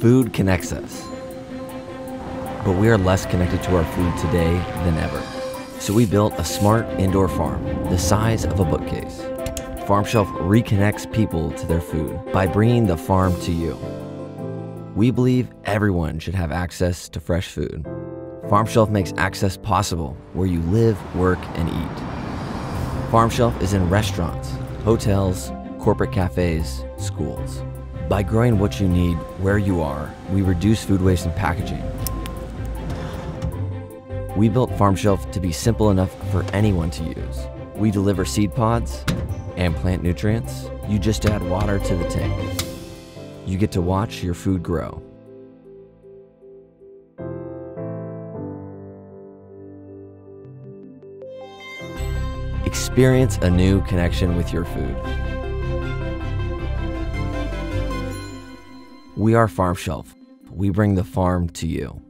Food connects us. But we are less connected to our food today than ever. So we built a smart indoor farm the size of a bookcase. FarmShelf reconnects people to their food by bringing the farm to you. We believe everyone should have access to fresh food. FarmShelf makes access possible where you live, work, and eat. FarmShelf is in restaurants, hotels, corporate cafes, schools. By growing what you need where you are, we reduce food waste and packaging. We built FarmShelf to be simple enough for anyone to use. We deliver seed pods and plant nutrients. You just add water to the tank. You get to watch your food grow. Experience a new connection with your food. We are FarmShelf. We bring the farm to you.